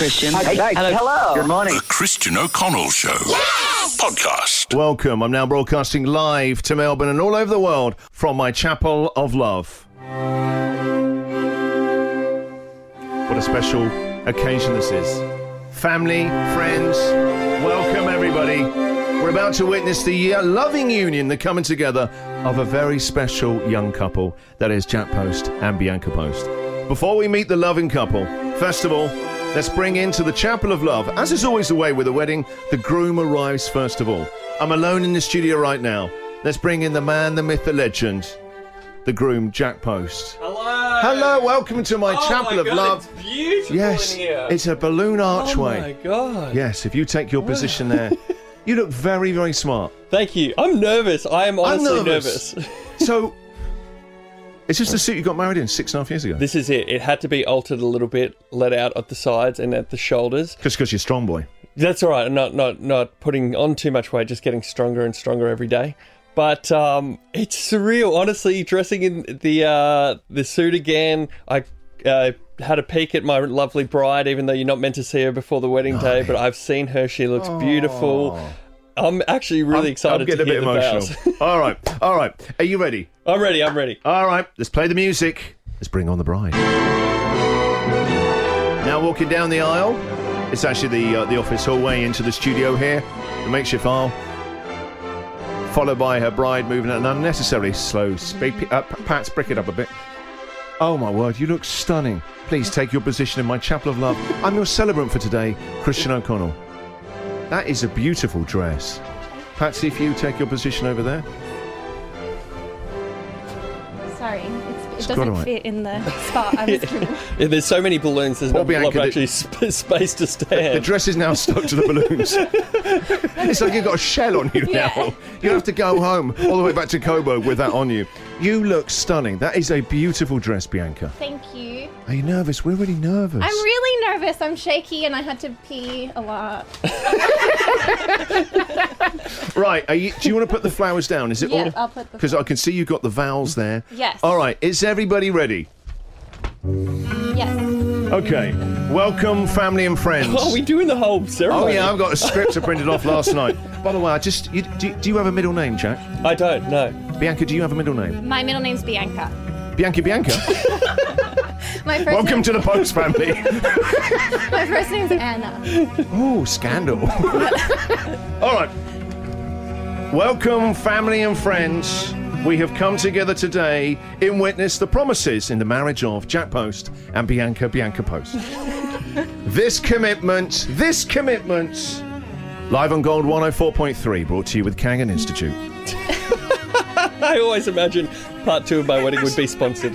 Christian. Hey, hey, hello. Good morning. The Christian O'Connell Show. Podcast. Welcome. I'm now broadcasting live to Melbourne and all over the world from my Chapel of Love. What a special occasion this is. Family, friends, welcome everybody. We're about to witness the uh, loving union, the coming together of a very special young couple. That is Jack Post and Bianca Post. Before we meet the loving couple, first of all, let's bring into the Chapel of Love. As is always the way with a wedding, the groom arrives first of all. I'm alone in the studio right now. Let's bring in the man, the myth, the legend, the groom, Jack Post. Hello. Hello, welcome to my Oh Chapel my of God, Love. It's beautiful Yes, in here. it's a balloon archway. Oh my god. Yes, if you take your position there, you look very, very smart. Thank you. I'm nervous. I am honestly nervous. nervous. So, is this the suit you got married in six and a half years ago? this is it. It had to be altered a little bit, let out at the sides and at the shoulders. Just because you're strong, boy. That's all right. Not not not putting on too much weight, just getting stronger and stronger every day. But um, it's surreal, honestly. Dressing in the uh, the suit again, I uh, had a peek at my lovely bride, even though you're not meant to see her before the wedding day. But I've seen her; she looks beautiful. I'm actually really I'm- excited I'm getting a bit emotional. all right, all right. Are you ready? I'm ready. I'm ready. All right, let's play the music. Let's bring on the bride. Now walking down the aisle. It's actually the uh, the office hallway into the studio here, the makeshift aisle. Followed by her bride moving at an unnecessarily slow speed. Uh, P- Pat, brick it up a bit. Oh my word, you look stunning. Please take your position in my chapel of love. I'm your celebrant for today, Christian O'Connell. That is a beautiful dress. Patsy, if you take your position over there. Sorry, it's, it quite doesn't alright. fit in the spot I was given. Yeah, There's so many balloons. There's Poor not a lot of actually sp- space to stand. The dress is now stuck to the balloons. it's like you've got a shell on you Yeah. now. You have to go home all the way back to Coburg with that on you. You look stunning. That is a beautiful dress, Bianca. Thank you. Are you nervous? We're really nervous. I'm really nervous. I'm shaky and I had to pee a lot. right. Are you, do you want to put the flowers down? Is it Yeah, all? I'll put the Because I can see you've got the vowels there. Yes. All right. Is everybody ready? Yes. Okay. Welcome, family and friends. Oh, we doing the whole ceremony? Oh yeah, I've got a script I printed off last night. By the way, I just you, do, do you have a middle name, Jack? I don't know. Bianca, do you have a middle name? My middle name's Bianca. Bianca Bianca. My first Welcome name, to the Post family. my first name's Anna. Oh, scandal. All right. Welcome, family and friends. We have come together today in witness the promises in the marriage of Jack Post and Bianca Bianca Post. this commitment, this commitment, live on Gold 104.3, brought to you with Kangan Institute. I always imagine part two of my wedding would be sponsored.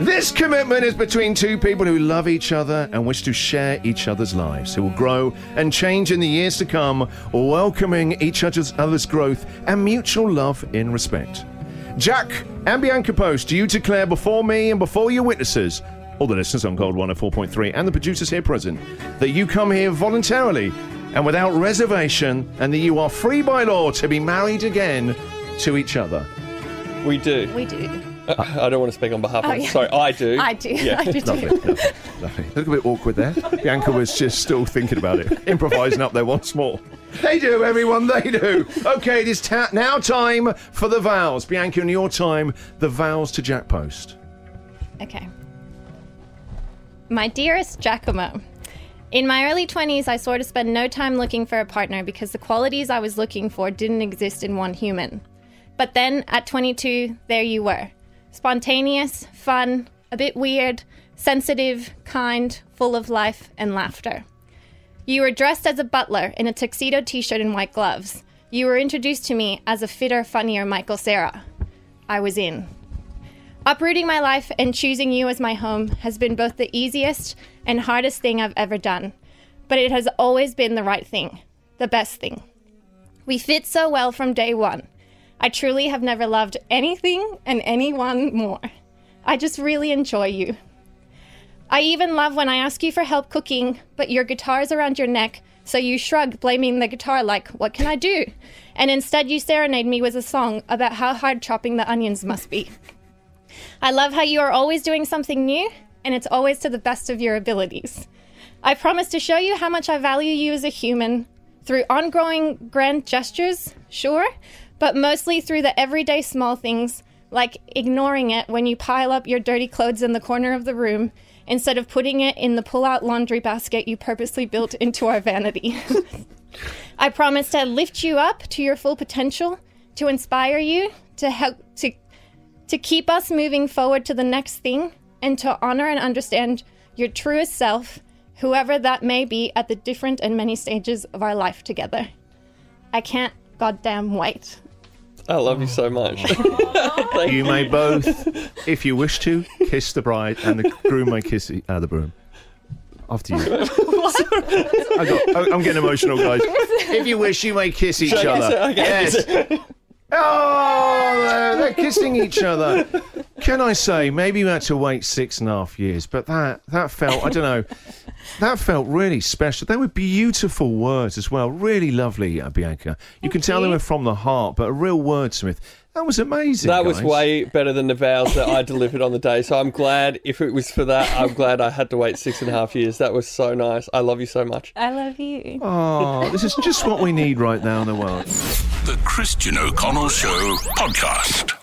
This commitment is between two people who love each other and wish to share each other's lives, who will grow and change in the years to come, welcoming each other's, other's growth and mutual love in respect. Jack and Bianca Post, do you declare before me and before your witnesses, all the listeners on Gold 104.3 and the producers here present, that you come here voluntarily and without reservation, and that you are free by law to be married again to each other? We do. We do. I don't want to speak on behalf of. Oh, yeah. Sorry, I do. I do. Yeah. I do. Lovely, lovely, lovely. A little bit awkward there. Bianca was just still thinking about it, improvising up there once more. They do, everyone, they do. Okay, it is ta- now time for the vows. Bianca, in your time, the vows to Jack Post. Okay. My dearest Giacomo, in my early 20s, I sort of spent no time looking for a partner because the qualities I was looking for didn't exist in one human. But then at 22, there you were spontaneous, fun, a bit weird, sensitive, kind, full of life and laughter. You were dressed as a butler in a tuxedo t shirt and white gloves. You were introduced to me as a fitter, funnier Michael Cera. I was in. Uprooting my life and choosing you as my home has been both the easiest and hardest thing I've ever done, but it has always been the right thing, the best thing. We fit so well from day one. I truly have never loved anything and anyone more. I just really enjoy you. I even love when I ask you for help cooking, but your guitar is around your neck, so you shrug, blaming the guitar, like, What can I do? And instead, you serenade me with a song about how hard chopping the onions must be. I love how you are always doing something new, and it's always to the best of your abilities. I promise to show you how much I value you as a human through ongoing grand gestures, sure, but mostly through the everyday small things like ignoring it when you pile up your dirty clothes in the corner of the room instead of putting it in the pull out laundry basket you purposely built into our vanity. I promise to lift you up to your full potential, to inspire you, to help to to keep us moving forward to the next thing and to honor and understand your truest self, whoever that may be at the different and many stages of our life together. I can't goddamn wait. I love you so much. Thank You may both, if you wish to, kiss the bride, and the groom may kiss the, uh, the broom. After you. I got, I- I'm getting emotional, guys. If you wish, you may kiss each I kiss other. it? Okay. Yes. Oh, they're, they're kissing each other. Can I say, maybe you had to wait six and a half years, but that that felt, I don't know, that felt really special. They were beautiful words as well, really lovely, uh, Bianca. You can tell they were from the heart, but a real wordsmith. That was amazing. That was way better than the vows that I delivered on the day. So I'm glad if it was for that, I'm glad I had to wait six and a half years. That was so nice. I love you so much. I love you. Oh, this is just what we need right now in the world. The Christian O'Connell Show podcast.